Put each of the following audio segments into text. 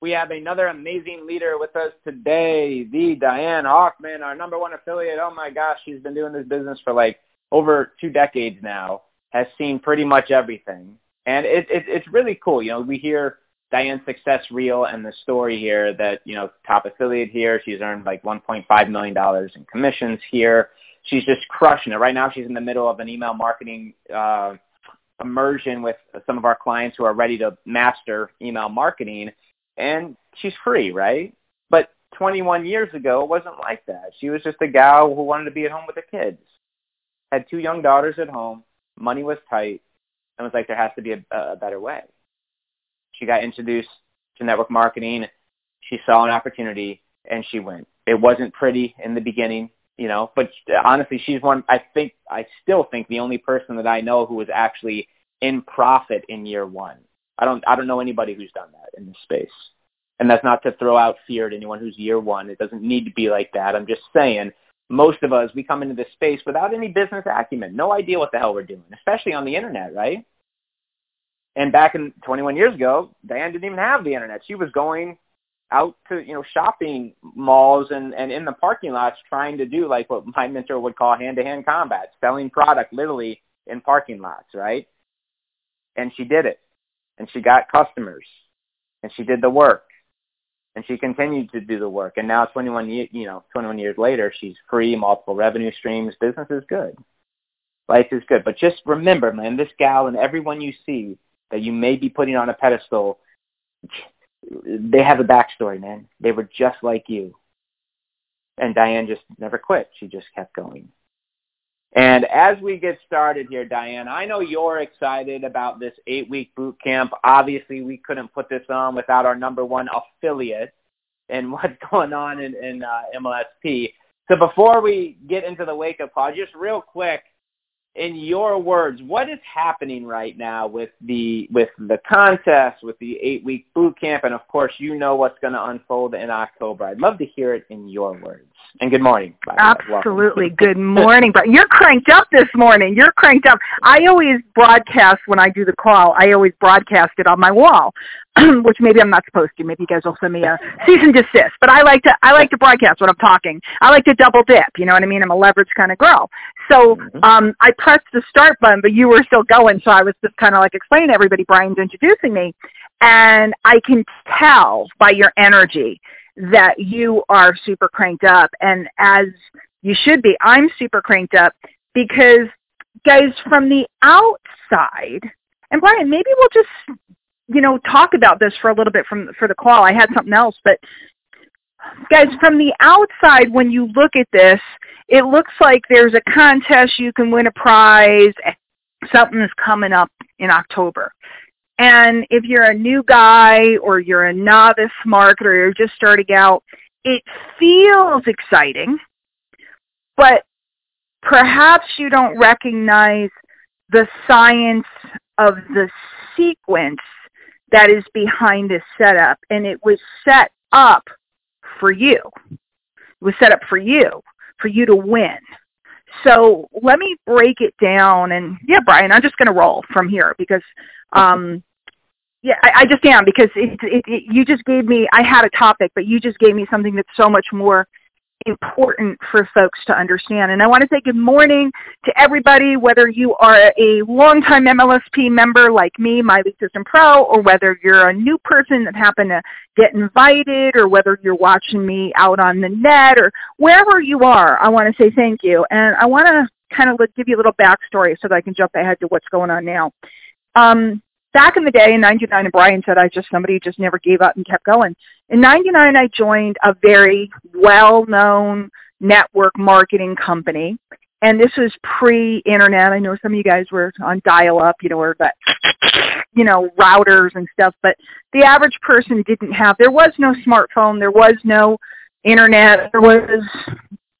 We have another amazing leader with us today, the Diane Hochman, our number one affiliate. Oh my gosh, she's been doing this business for like over two decades now, has seen pretty much everything. And it, it, it's really cool. You know, we hear Diane's success reel and the story here that, you know, top affiliate here. She's earned like $1.5 million in commissions here. She's just crushing it. Right now she's in the middle of an email marketing uh, immersion with some of our clients who are ready to master email marketing and she's free, right? But 21 years ago, it wasn't like that. She was just a gal who wanted to be at home with the kids. Had two young daughters at home. Money was tight, and was like, there has to be a, a better way. She got introduced to network marketing. She saw an opportunity, and she went. It wasn't pretty in the beginning, you know, but honestly, she's one. I think I still think the only person that I know who was actually in profit in year one. I don't I don't know anybody who's done that in this space. And that's not to throw out fear to anyone who's year one. It doesn't need to be like that. I'm just saying most of us we come into this space without any business acumen, no idea what the hell we're doing, especially on the internet, right? And back in 21 years ago, Diane didn't even have the internet. She was going out to you know shopping malls and and in the parking lots trying to do like what my mentor would call hand to hand combat selling product literally in parking lots right and she did it and she got customers. And she did the work. And she continued to do the work. And now 21 you know 21 years later she's free multiple revenue streams. Business is good. Life is good. But just remember man this gal and everyone you see that you may be putting on a pedestal they have a backstory man. They were just like you. And diane just never quit. She just kept going and as we get started here, Diane, I know you're excited about this eight-week boot camp. Obviously, we couldn't put this on without our number one affiliate and what's going on in, in uh, MLSP. So before we get into the wake-up call, just real quick, in your words, what is happening right now with the with the contest, with the eight week boot camp, and of course, you know what's going to unfold in October. I'd love to hear it in your words. And good morning. Absolutely. good morning, But You're cranked up this morning. You're cranked up. I always broadcast when I do the call. I always broadcast it on my wall, which maybe I'm not supposed to. Maybe you guys will send me a cease and desist. But I like to I like to broadcast when I'm talking. I like to double dip. You know what I mean? I'm a leverage kind of girl. So mm-hmm. um, I pressed the start button, but you were still going. So I was just kind of like explaining to everybody. Brian's introducing me, and I can tell by your energy that you are super cranked up and as you should be. I'm super cranked up because guys from the outside and Brian, maybe we'll just you know talk about this for a little bit from for the call. I had something else, but guys from the outside when you look at this, it looks like there's a contest you can win a prize. Something is coming up in October. And if you're a new guy or you're a novice marketer, or you're just starting out, it feels exciting, but perhaps you don't recognize the science of the sequence that is behind this setup. And it was set up for you. It was set up for you, for you to win. So let me break it down. And yeah, Brian, I'm just going to roll from here because um, yeah, I, I just am because it, it, it, you just gave me. I had a topic, but you just gave me something that's so much more important for folks to understand. And I want to say good morning to everybody, whether you are a longtime MLSP member like me, My Lead System Pro, or whether you're a new person that happened to get invited, or whether you're watching me out on the net, or wherever you are. I want to say thank you, and I want to kind of give you a little backstory so that I can jump ahead to what's going on now. Um, back in the day in 99, and Brian said I just somebody just never gave up and kept going. In 99, I joined a very well-known network marketing company. And this was pre-internet. I know some of you guys were on dial-up, you know, or that, you know, routers and stuff. But the average person didn't have. There was no smartphone. There was no internet. There was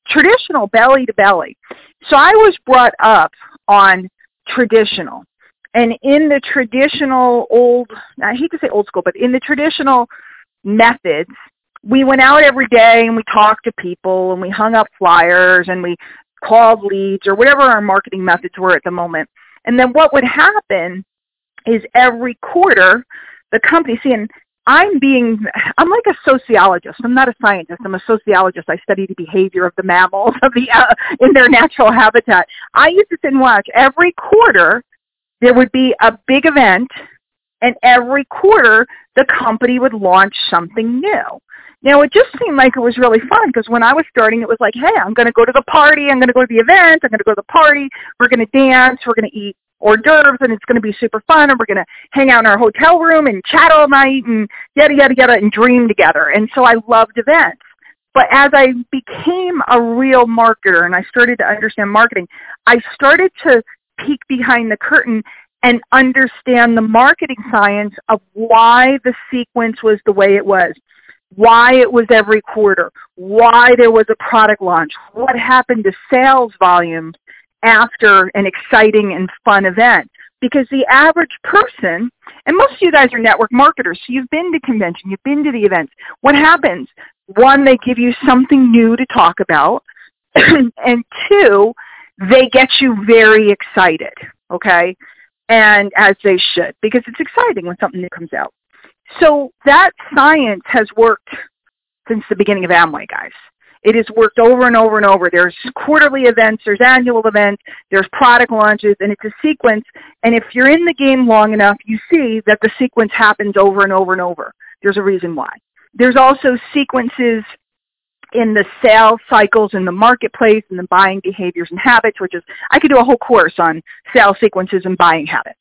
traditional belly to belly. So I was brought up on traditional. And in the traditional old, I hate to say old school, but in the traditional methods, we went out every day and we talked to people and we hung up flyers and we called leads or whatever our marketing methods were at the moment. And then what would happen is every quarter, the company, see, and I'm being, I'm like a sociologist. I'm not a scientist. I'm a sociologist. I study the behavior of the mammals of the, uh, in their natural habitat. I used to sit and watch every quarter, there would be a big event and every quarter the company would launch something new. Now it just seemed like it was really fun because when I was starting it was like, hey, I'm going to go to the party, I'm going to go to the event, I'm going to go to the party, we're going to dance, we're going to eat hors d'oeuvres and it's going to be super fun and we're going to hang out in our hotel room and chat all night and yada, yada, yada and dream together. And so I loved events. But as I became a real marketer and I started to understand marketing, I started to peek behind the curtain and understand the marketing science of why the sequence was the way it was, why it was every quarter, why there was a product launch, what happened to sales volumes after an exciting and fun event. Because the average person, and most of you guys are network marketers, so you've been to convention, you've been to the events. What happens? One, they give you something new to talk about. and two, they get you very excited, okay? And as they should, because it's exciting when something new comes out. So that science has worked since the beginning of Amway, guys. It has worked over and over and over. There's quarterly events, there's annual events, there's product launches, and it's a sequence. And if you're in the game long enough, you see that the sequence happens over and over and over. There's a reason why. There's also sequences in the sales cycles in the marketplace and the buying behaviors and habits, which is, I could do a whole course on sales sequences and buying habits.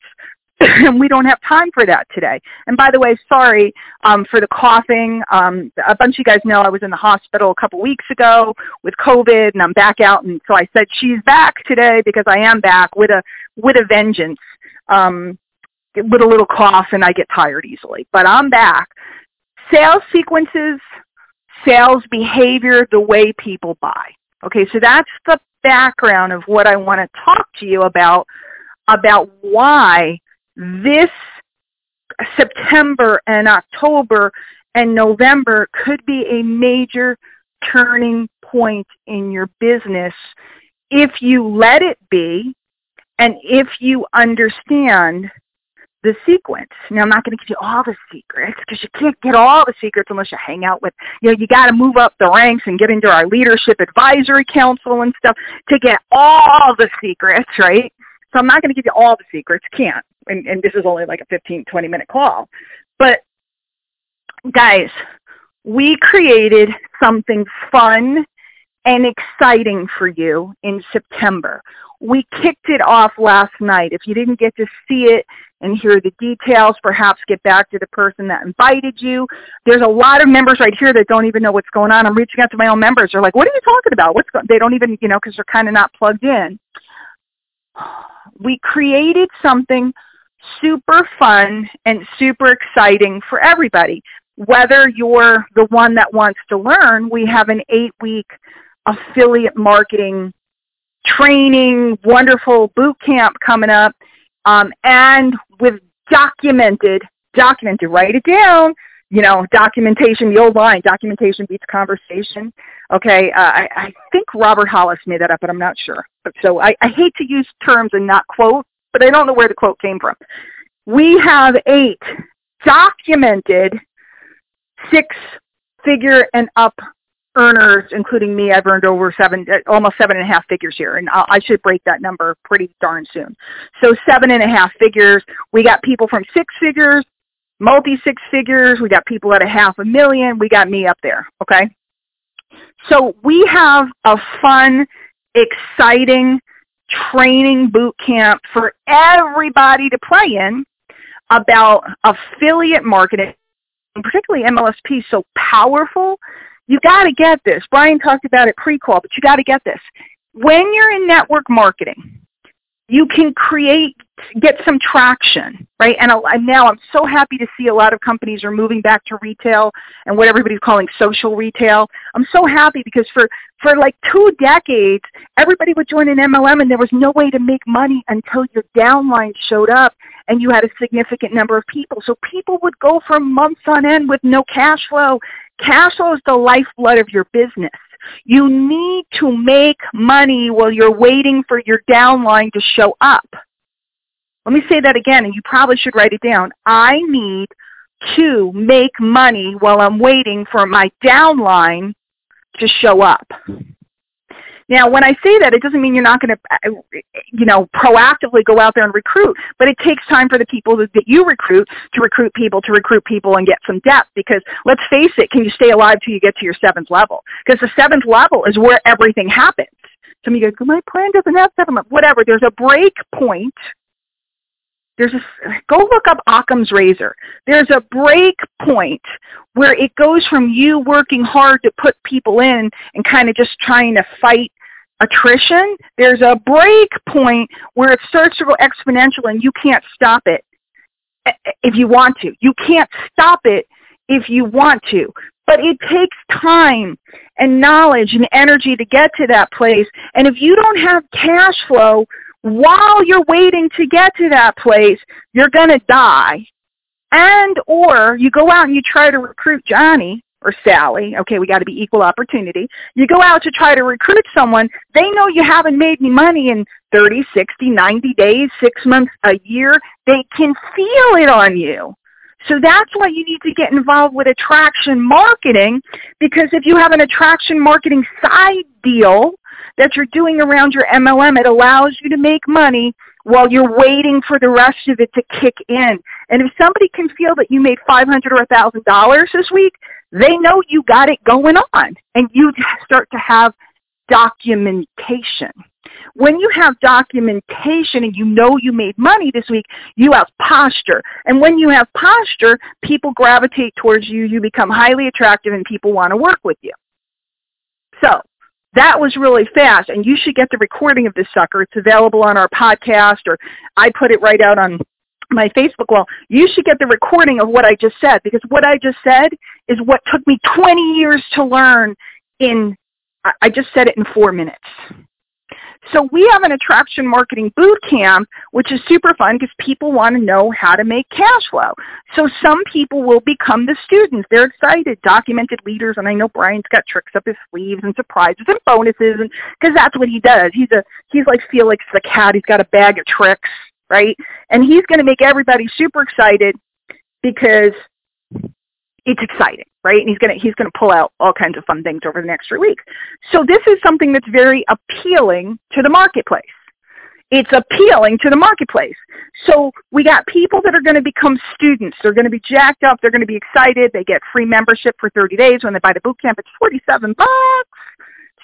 and we don't have time for that today. And by the way, sorry um, for the coughing. Um, a bunch of you guys know I was in the hospital a couple weeks ago with COVID, and I'm back out. And so I said she's back today because I am back with a with a vengeance, um, with a little cough, and I get tired easily. But I'm back. Sales sequences, sales behavior, the way people buy. Okay, so that's the background of what I want to talk to you about about why this September and October and November could be a major turning point in your business if you let it be and if you understand the sequence. Now, I'm not going to give you all the secrets because you can't get all the secrets unless you hang out with, you know, you got to move up the ranks and get into our leadership advisory council and stuff to get all the secrets, right? So I'm not going to give you all the secrets. Can't. And, and this is only like a 15, 20 minute call. But guys, we created something fun and exciting for you in September. We kicked it off last night. If you didn't get to see it and hear the details, perhaps get back to the person that invited you. There's a lot of members right here that don't even know what's going on. I'm reaching out to my own members. They're like, what are you talking about? What's going They don't even, you know, because they're kind of not plugged in we created something super fun and super exciting for everybody. Whether you're the one that wants to learn, we have an eight-week affiliate marketing training, wonderful boot camp coming up, um, and with documented, documented, write it down, you know, documentation, the old line, documentation beats conversation. Okay, uh, I, I think Robert Hollis made that up, but I'm not sure. So I, I hate to use terms and not quote, but I don't know where the quote came from. We have eight documented six-figure and up earners, including me. I've earned over seven, uh, almost seven and a half figures here, and I should break that number pretty darn soon. So seven and a half figures. We got people from six figures multi six figures. We got people at a half a million. We got me up there. Okay. So we have a fun, exciting training boot camp for everybody to play in about affiliate marketing, particularly MLSP, so powerful. You got to get this. Brian talked about it pre-call, but you got to get this. When you're in network marketing, you can create get some traction, right? And now I'm so happy to see a lot of companies are moving back to retail and what everybody's calling social retail. I'm so happy because for for like two decades, everybody would join an MLM and there was no way to make money until your downline showed up and you had a significant number of people. So people would go for months on end with no cash flow. Cash flow is the lifeblood of your business. You need to make money while you're waiting for your downline to show up. Let me say that again, and you probably should write it down. I need to make money while I'm waiting for my downline to show up. Now, when I say that, it doesn't mean you're not going to, uh, you know, proactively go out there and recruit, but it takes time for the people that you recruit to recruit people to recruit people and get some depth. Because let's face it, can you stay alive till you get to your seventh level? Because the seventh level is where everything happens. Some of you go, my plan doesn't have seven. Whatever. There's a break point there's a, go look up Occam's razor. There's a break point where it goes from you working hard to put people in and kind of just trying to fight attrition. There's a break point where it starts to go exponential and you can't stop it eh, eh, if you want to. You can't stop it if you want to. But it takes time and knowledge and energy to get to that place. And if you don't have cash flow while you're waiting to get to that place, you're going to die. And or you go out and you try to recruit Johnny or Sally. Okay, we got to be equal opportunity. You go out to try to recruit someone. They know you haven't made any money in 30, 60, 90 days, 6 months, a year. They can feel it on you. So that's why you need to get involved with attraction marketing because if you have an attraction marketing side deal, that you're doing around your MLM. It allows you to make money while you're waiting for the rest of it to kick in. And if somebody can feel that you made 500 or $1,000 this week, they know you got it going on. And you start to have documentation. When you have documentation and you know you made money this week, you have posture. And when you have posture, people gravitate towards you. You become highly attractive and people want to work with you. So that was really fast, and you should get the recording of this sucker. It's available on our podcast, or I put it right out on my Facebook wall. You should get the recording of what I just said, because what I just said is what took me 20 years to learn in, I just said it in four minutes. So we have an attraction marketing boot camp, which is super fun because people want to know how to make cash flow. So some people will become the students. They're excited, documented leaders, and I know Brian's got tricks up his sleeves and surprises and bonuses, and because that's what he does. He's a he's like Felix the cat. He's got a bag of tricks, right? And he's going to make everybody super excited because it's exciting, right? And he's gonna he's gonna pull out all kinds of fun things over the next three weeks. So this is something that's very appealing to the marketplace. It's appealing to the marketplace. So we got people that are going to become students. They're going to be jacked up. They're going to be excited. They get free membership for 30 days when they buy the boot camp. It's 47 bucks.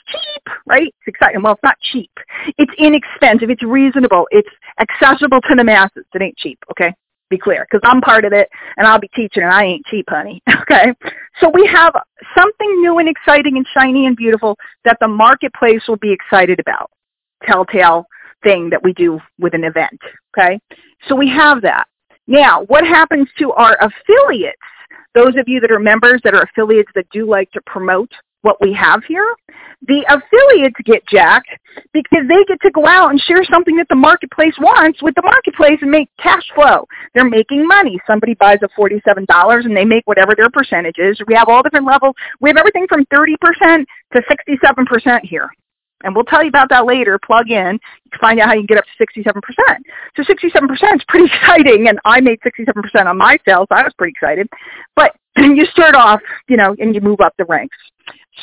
Cheap, right? It's exciting. Well, it's not cheap. It's inexpensive. It's reasonable. It's accessible to the masses. It ain't cheap, okay? be clear, because I'm part of it and I'll be teaching and I ain't cheap, honey. Okay? So we have something new and exciting and shiny and beautiful that the marketplace will be excited about. Telltale thing that we do with an event. Okay? So we have that. Now, what happens to our affiliates? Those of you that are members that are affiliates that do like to promote what we have here. The affiliates get jacked because they get to go out and share something that the marketplace wants with the marketplace and make cash flow. They're making money. Somebody buys a $47 and they make whatever their percentage is. We have all different levels. We have everything from 30% to 67% here. And we'll tell you about that later. Plug in. You can find out how you can get up to 67%. So 67% is pretty exciting, and I made 67% on my sales. So I was pretty excited. But you start off, you know, and you move up the ranks.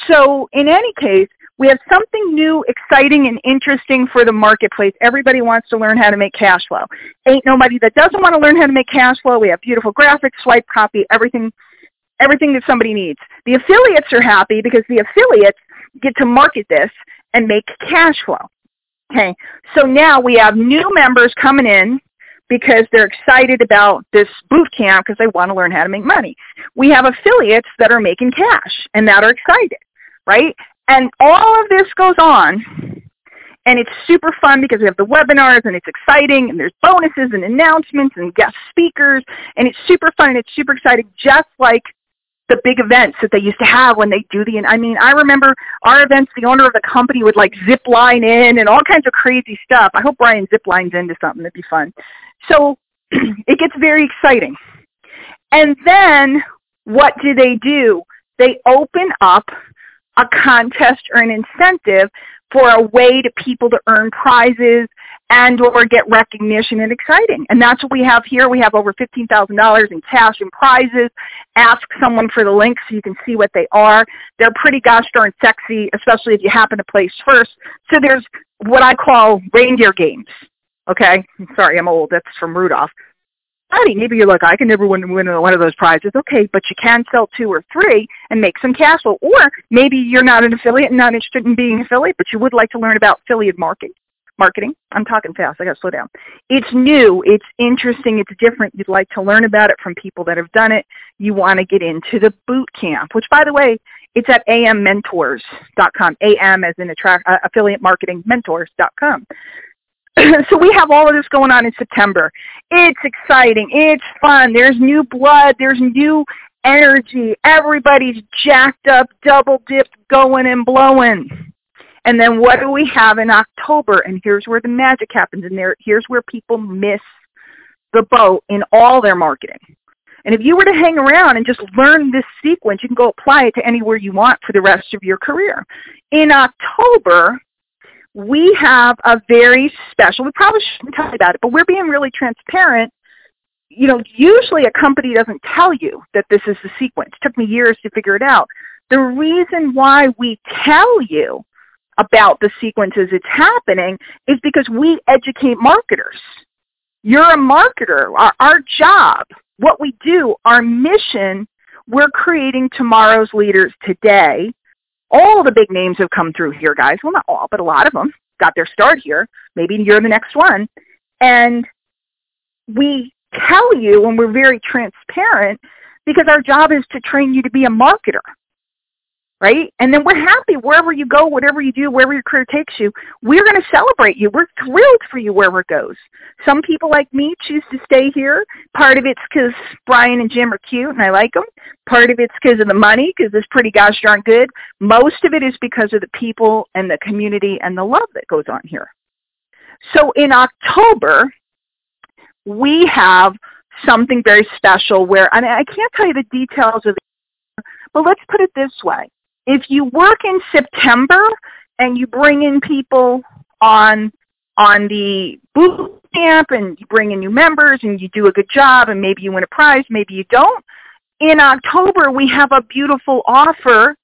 So in any case, we have something new, exciting, and interesting for the marketplace. Everybody wants to learn how to make cash flow. Ain't nobody that doesn't want to learn how to make cash flow. We have beautiful graphics, swipe copy, everything, everything that somebody needs. The affiliates are happy because the affiliates get to market this and make cash flow. Okay, so now we have new members coming in because they're excited about this boot camp because they want to learn how to make money. We have affiliates that are making cash and that are excited, right? And all of this goes on And it's super fun because we have the webinars and it's exciting and there's bonuses and announcements and guest speakers and it's super fun and it's super exciting just like the big events that they used to have when they do the I mean, I remember our events, the owner of the company would like zip line in and all kinds of crazy stuff. I hope Brian zip lines into something. That'd be fun. So it gets very exciting. And then what do they do? They open up a contest or an incentive for a way to people to earn prizes and or get recognition and exciting. And that's what we have here. We have over $15,000 in cash and prizes. Ask someone for the link so you can see what they are. They're pretty gosh darn sexy, especially if you happen to place first. So there's what I call reindeer games. Okay? Sorry, I'm old. That's from Rudolph. Buddy, Maybe you're like, I can never win, win one of those prizes. Okay, but you can sell two or three and make some cash flow. Or maybe you're not an affiliate and not interested in being an affiliate, but you would like to learn about affiliate marketing. Marketing. I'm talking fast. I got to slow down. It's new. It's interesting. It's different. You'd like to learn about it from people that have done it. You want to get into the boot camp, which, by the way, it's at ammentors.com. AM as in attract, uh, affiliate marketing mentors.com. so we have all of this going on in September. It's exciting. It's fun. There's new blood. There's new energy. Everybody's jacked up, double dipped, going and blowing. And then what do we have in October? And here's where the magic happens. And there, here's where people miss the boat in all their marketing. And if you were to hang around and just learn this sequence, you can go apply it to anywhere you want for the rest of your career. In October, we have a very special, we probably shouldn't tell you about it, but we're being really transparent. You know, usually a company doesn't tell you that this is the sequence. It took me years to figure it out. The reason why we tell you about the sequences it's happening is because we educate marketers. You're a marketer. Our, our job, what we do, our mission, we're creating tomorrow's leaders today all the big names have come through here, guys. Well, not all, but a lot of them got their start here. Maybe you're the next one. And we tell you and we're very transparent because our job is to train you to be a marketer right? And then we're happy wherever you go, whatever you do, wherever your career takes you. We're going to celebrate you. We're thrilled for you wherever it goes. Some people like me choose to stay here. Part of it's because Brian and Jim are cute and I like them. Part of it's because of the money because it's pretty gosh darn good. Most of it is because of the people and the community and the love that goes on here. So in October, we have something very special where, and I can't tell you the details of it, but let's put it this way if you work in September and you bring in people on on the boot camp and you bring in new members and you do a good job and maybe you win a prize, maybe you don't. In October, we have a beautiful offer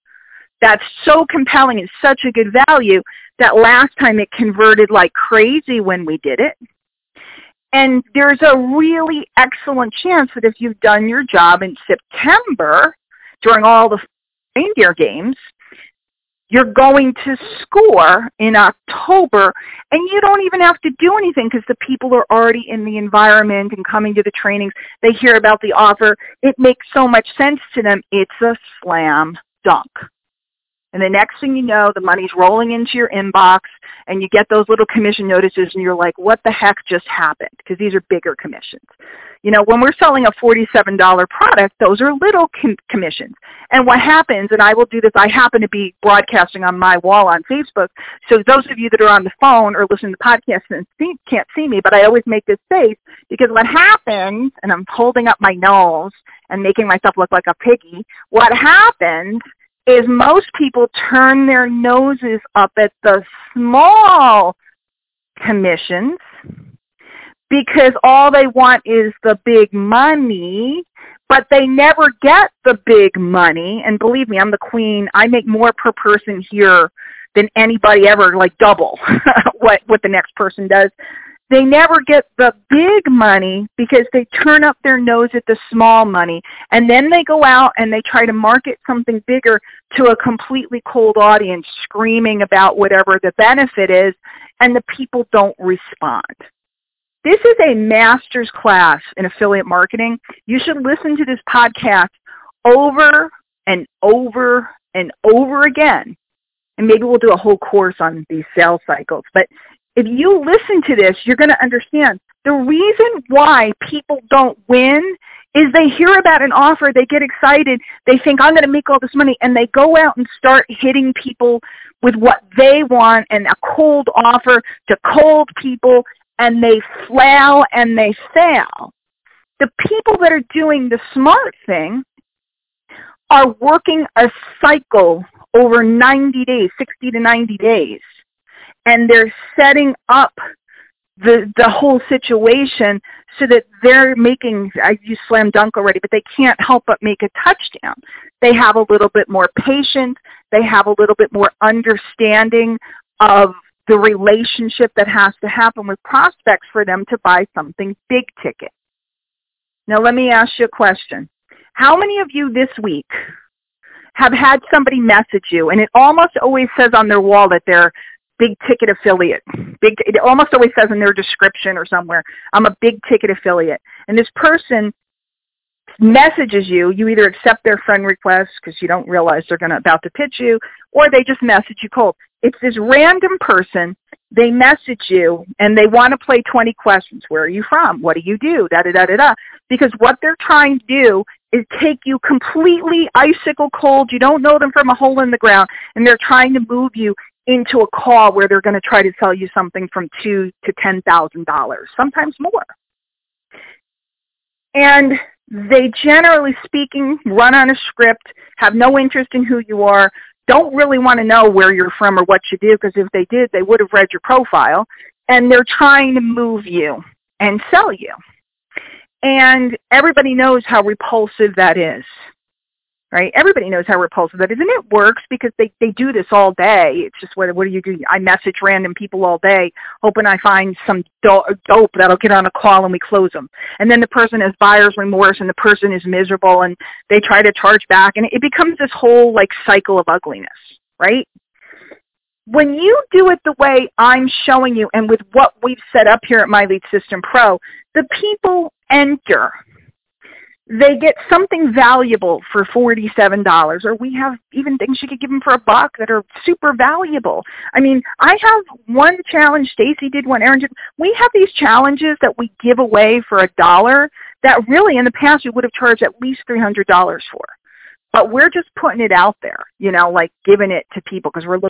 that's so compelling and such a good value that last time it converted like crazy when we did it. And there's a really excellent chance that if you've done your job in September during all the reindeer games, you're going to score in October and you don't even have to do anything because the people are already in the environment and coming to the trainings. They hear about the offer. It makes so much sense to them. It's a slam dunk. And the next thing you know, the money's rolling into your inbox and you get those little commission notices and you're like, what the heck just happened? Because these are bigger commissions. You know, when we're selling a $47 product, those are little com- commissions. And what happens, and I will do this, I happen to be broadcasting on my wall on Facebook, so those of you that are on the phone or listening to the podcast and see, can't see me, but I always make this face because what happens, and I'm holding up my nose and making myself look like a piggy, what happens is most people turn their noses up at the small commissions because all they want is the big money, but they never get the big money. And believe me, I'm the queen. I make more per person here than anybody ever, like double what what the next person does they never get the big money because they turn up their nose at the small money and then they go out and they try to market something bigger to a completely cold audience screaming about whatever the benefit is and the people don't respond. This is a master's class in affiliate marketing. You should listen to this podcast over and over and over again and maybe we'll do a whole course on these sales cycles. But if you listen to this, you're going to understand the reason why people don't win is they hear about an offer, they get excited, they think I'm going to make all this money, and they go out and start hitting people with what they want and a cold offer to cold people, and they flail and they fail. The people that are doing the smart thing are working a cycle over 90 days, 60 to 90 days, and they're setting up the the whole situation so that they're making I use slam dunk already, but they can't help but make a touchdown. They have a little bit more patience, they have a little bit more understanding of the relationship that has to happen with prospects for them to buy something big ticket. Now let me ask you a question. How many of you this week have had somebody message you and it almost always says on their wall that they're big ticket affiliate. Big it almost always says in their description or somewhere, I'm a big ticket affiliate. And this person messages you, you either accept their friend request because you don't realize they're going to about to pitch you, or they just message you cold. It's this random person. They message you and they want to play 20 questions. Where are you from? What do you do? Da da da da da. Because what they're trying to do is take you completely icicle cold. You don't know them from a hole in the ground, and they're trying to move you into a call where they're going to try to sell you something from two to ten thousand dollars, sometimes more. And they generally speaking run on a script, have no interest in who you are, don't really want to know where you're from or what you do because if they did, they would have read your profile. And they're trying to move you and sell you. And everybody knows how repulsive that is right? Everybody knows how repulsive that is, and it works because they they do this all day. It's just what what do you do? I message random people all day, hoping I find some dope that'll get on a call and we close them. And then the person has buyer's remorse, and the person is miserable, and they try to charge back, and it becomes this whole like cycle of ugliness, right? When you do it the way I'm showing you, and with what we've set up here at My Lead System Pro, the people enter they get something valuable for forty-seven dollars, or we have even things you could give them for a buck that are super valuable. I mean, I have one challenge. Stacy did one. Aaron did. We have these challenges that we give away for a dollar that really in the past we would have charged at least three hundred dollars for, but we're just putting it out there, you know, like giving it to people because we're looking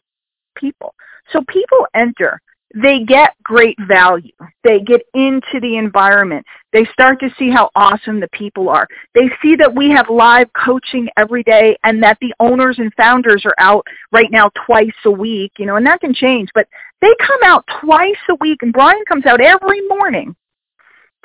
people. So people enter they get great value. They get into the environment. They start to see how awesome the people are. They see that we have live coaching every day and that the owners and founders are out right now twice a week, you know, and that can change, but they come out twice a week and Brian comes out every morning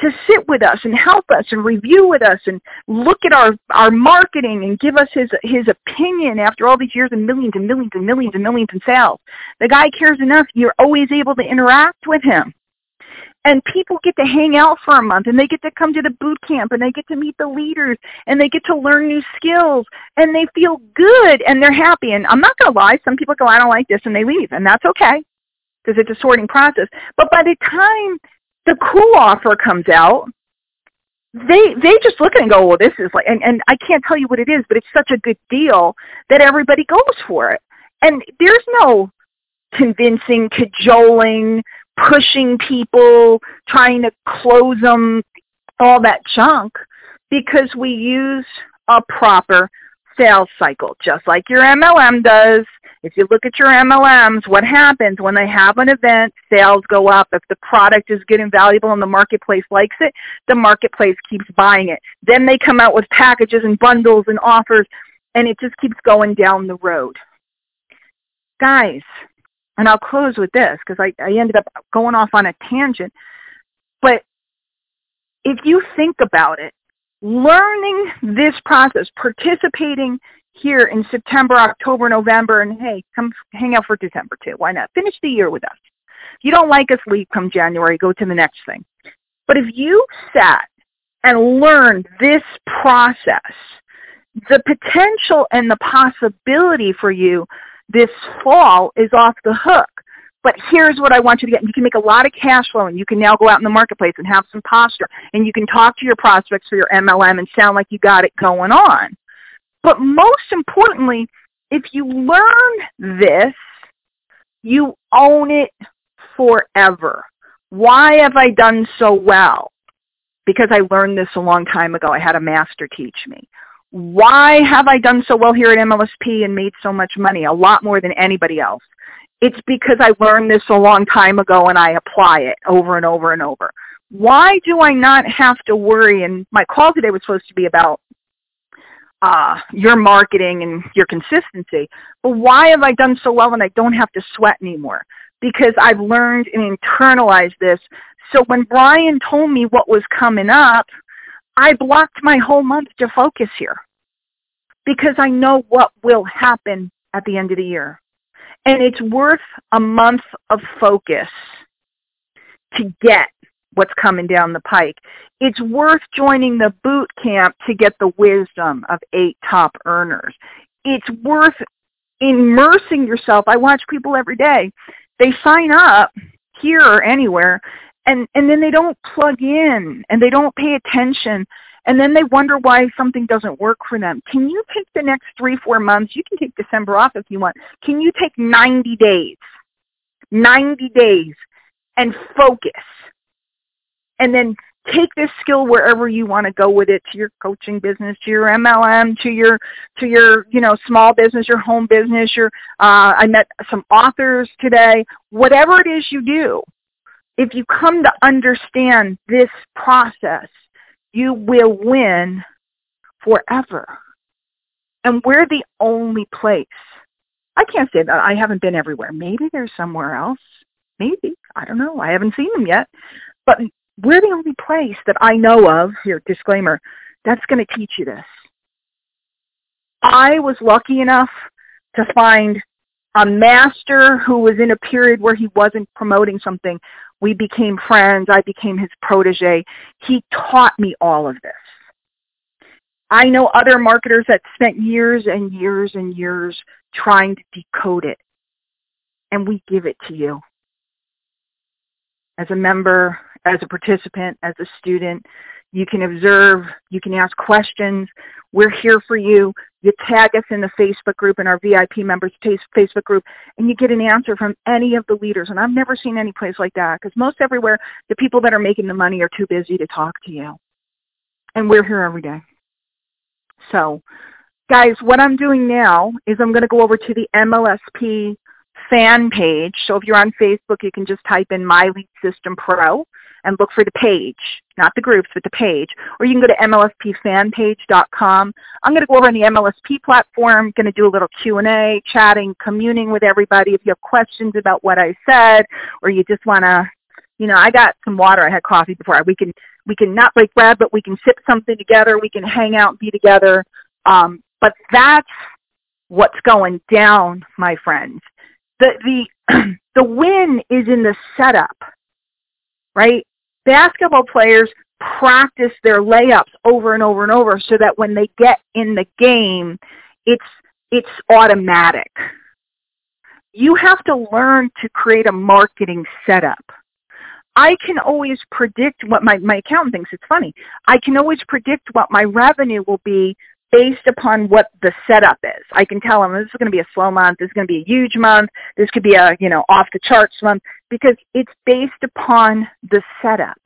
to sit with us and help us and review with us and look at our, our marketing and give us his, his opinion after all these years and millions and millions and millions and millions in sales. The guy cares enough. You're always able to interact with him. And people get to hang out for a month and they get to come to the boot camp and they get to meet the leaders and they get to learn new skills and they feel good and they're happy. And I'm not going to lie, some people go, I don't like this and they leave and that's okay because it's a sorting process. But by the time the cool offer comes out, they they just look at it and go, well, this is like, and, and I can't tell you what it is, but it's such a good deal that everybody goes for it. And there's no convincing, cajoling, pushing people, trying to close them, all that junk, because we use a proper sales cycle, just like your MLM does. If you look at your MLMs, what happens when they have an event, sales go up. If the product is good and valuable and the marketplace likes it, the marketplace keeps buying it. Then they come out with packages and bundles and offers, and it just keeps going down the road. Guys, and I'll close with this because I, I ended up going off on a tangent, but if you think about it, learning this process, participating here in September, October, November, and hey, come hang out for December too. Why not? Finish the year with us. If you don't like us, leave come January. Go to the next thing. But if you sat and learned this process, the potential and the possibility for you this fall is off the hook. But here's what I want you to get. You can make a lot of cash flow and you can now go out in the marketplace and have some posture and you can talk to your prospects for your MLM and sound like you got it going on. But most importantly, if you learn this You own it forever. Why have I done so well? Because I learned this a long time ago. I had a master teach me. Why have I done so well here at MLSP and made so much money? A lot more than anybody else. It's because I learned this a long time ago and I apply it over and over and over. Why do I not have to worry? And my call today was supposed to be about uh, your marketing and your consistency. But why have I done so well and I don't have to sweat anymore? Because I've learned and internalized this. So when Brian told me what was coming up, I blocked my whole month to focus here because I know what will happen at the end of the year. And it's worth a month of focus to get what's coming down the pike. It's worth joining the boot camp to get the wisdom of eight top earners. It's worth immersing yourself. I watch people every day. They sign up here or anywhere and and then they don't plug in and they don't pay attention and then they wonder why something doesn't work for them. Can you take the next three, four months? You can take December off if you want. Can you take 90 days? 90 days and focus and then take this skill wherever you want to go with it to your coaching business to your mlm to your to your you know small business your home business your uh, i met some authors today. Whatever it is you do if you come to understand this process you will win forever. And we're the only place. I can't say that i haven't been everywhere. Maybe there's somewhere else. Maybe. I don't know. I haven't seen them yet. But we're the only place that I know of, here, disclaimer, that's going to teach you this. I was lucky enough to find a master who was in a period where he wasn't promoting something. We became friends. I became his protege. He taught me all of this. I know other marketers that spent years and years and years trying to decode it. And we give it to you. As a member, as a participant, as a student. You can observe, you can ask questions. We're here for you. You tag us in the Facebook group and our VIP members Facebook group, and you get an answer from any of the leaders. And I've never seen any place like that because most everywhere, the people that are making the money are too busy to talk to you. And we're here every day. So, guys, what I'm doing now is I'm going to go over to the MLSP fan page. So if you're on Facebook, you can just type in My Lead System Pro and look for the page, not the groups, but the page. Or you can go to mlspfanpage.com. I'm going to go over on the MLSP platform, going to do a little Q&A, chatting, communing with everybody. If you have questions about what I said, or you just want to, you know, I got some water. I had coffee before. We can we can not break bread, but we can sip something together. We can hang out and be together. Um, but that's what's going down, my friends. The the the win is in the setup, right? Basketball players practice their layups over and over and over so that when they get in the game, it's it's automatic. You have to learn to create a marketing setup. I can always predict what my, my accountant thinks it's funny. I can always predict what my revenue will be based upon what the setup is. I can tell them this is going to be a slow month, this is going to be a huge month, this could be a, you know, off the charts month because it's based upon the setup.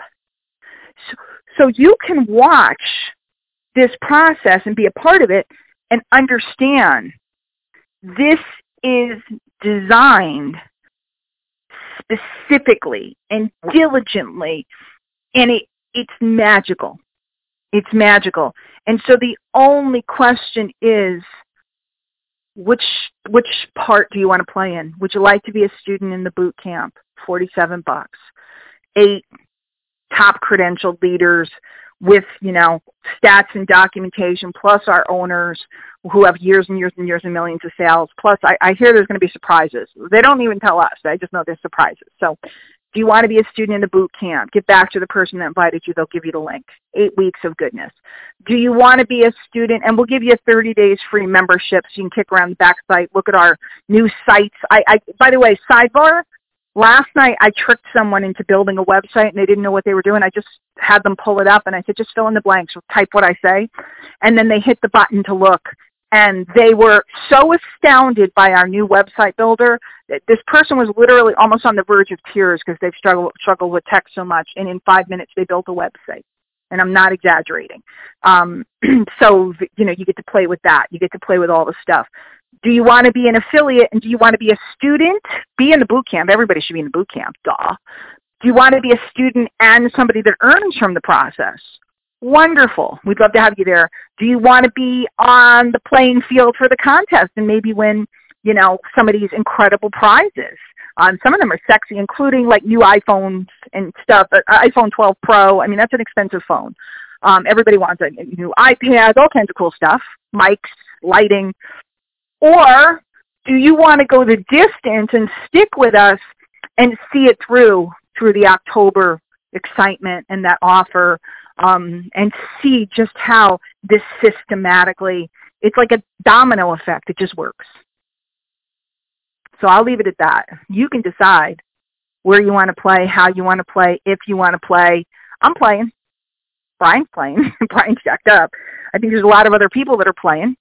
So, so you can watch this process and be a part of it and understand this is designed specifically and diligently and it, it's magical. It's magical. And so the only question is which which part do you want to play in? Would you like to be a student in the boot camp? 47 bucks. Eight top credentialed leaders with, you know, stats and documentation, plus our owners who have years and years and years and millions of sales. Plus, I, I hear there's going to be surprises. They don't even tell us. I just know there's surprises. So do you want to be a student in the boot camp? Get back to the person that invited you. They'll give you the link. Eight weeks of goodness. Do you want to be a student? And we'll give you a 30 days free membership so you can kick around the back site, look at our new sites. I, I by the way, sidebar, last night I tricked someone into building a website and they didn't know what they were doing. I just had them pull it up and I said, just fill in the blanks, type what I say. And then they hit the button to look and they were so astounded by our new website builder that this person was literally almost on the verge of tears because they've struggled struggled with tech so much, and in five minutes they built a website. And I'm not exaggerating. Um, so you know you get to play with that. You get to play with all the stuff. Do you want to be an affiliate and do you want to be a student? Be in the boot camp. Everybody should be in the boot camp. Duh. Do you want to be a student and somebody that earns from the process? Wonderful. We'd love to have you there. Do you want to be on the playing field for the contest and maybe win, you know, some of these incredible prizes? Um, some of them are sexy, including like new iPhones and stuff. Uh, iPhone 12 Pro. I mean, that's an expensive phone. Um, everybody wants a new iPad, all kinds of cool stuff, mics, lighting. Or do you want to go the distance and stick with us and see it through through the October excitement and that offer um, and see just how this systematically, it's like a domino effect. It just works. So I'll leave it at that. You can decide where you want to play, how you want to play, if you want to play. I'm playing. Brian's playing. Brian's jacked up. I think there's a lot of other people that are playing.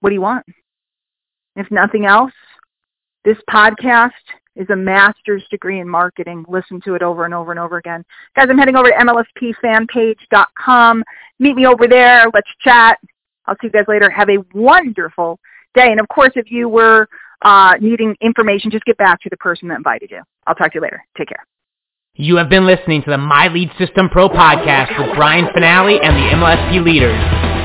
What do you want? If nothing else, this podcast is a master's degree in marketing. Listen to it over and over and over again. Guys, I'm heading over to MLSPfanpage.com. Meet me over there. Let's chat. I'll see you guys later. Have a wonderful day. And of course, if you were uh, needing information, just get back to the person that invited you. I'll talk to you later. Take care. You have been listening to the My Lead System Pro podcast with Brian Fanale and the MLSP leaders.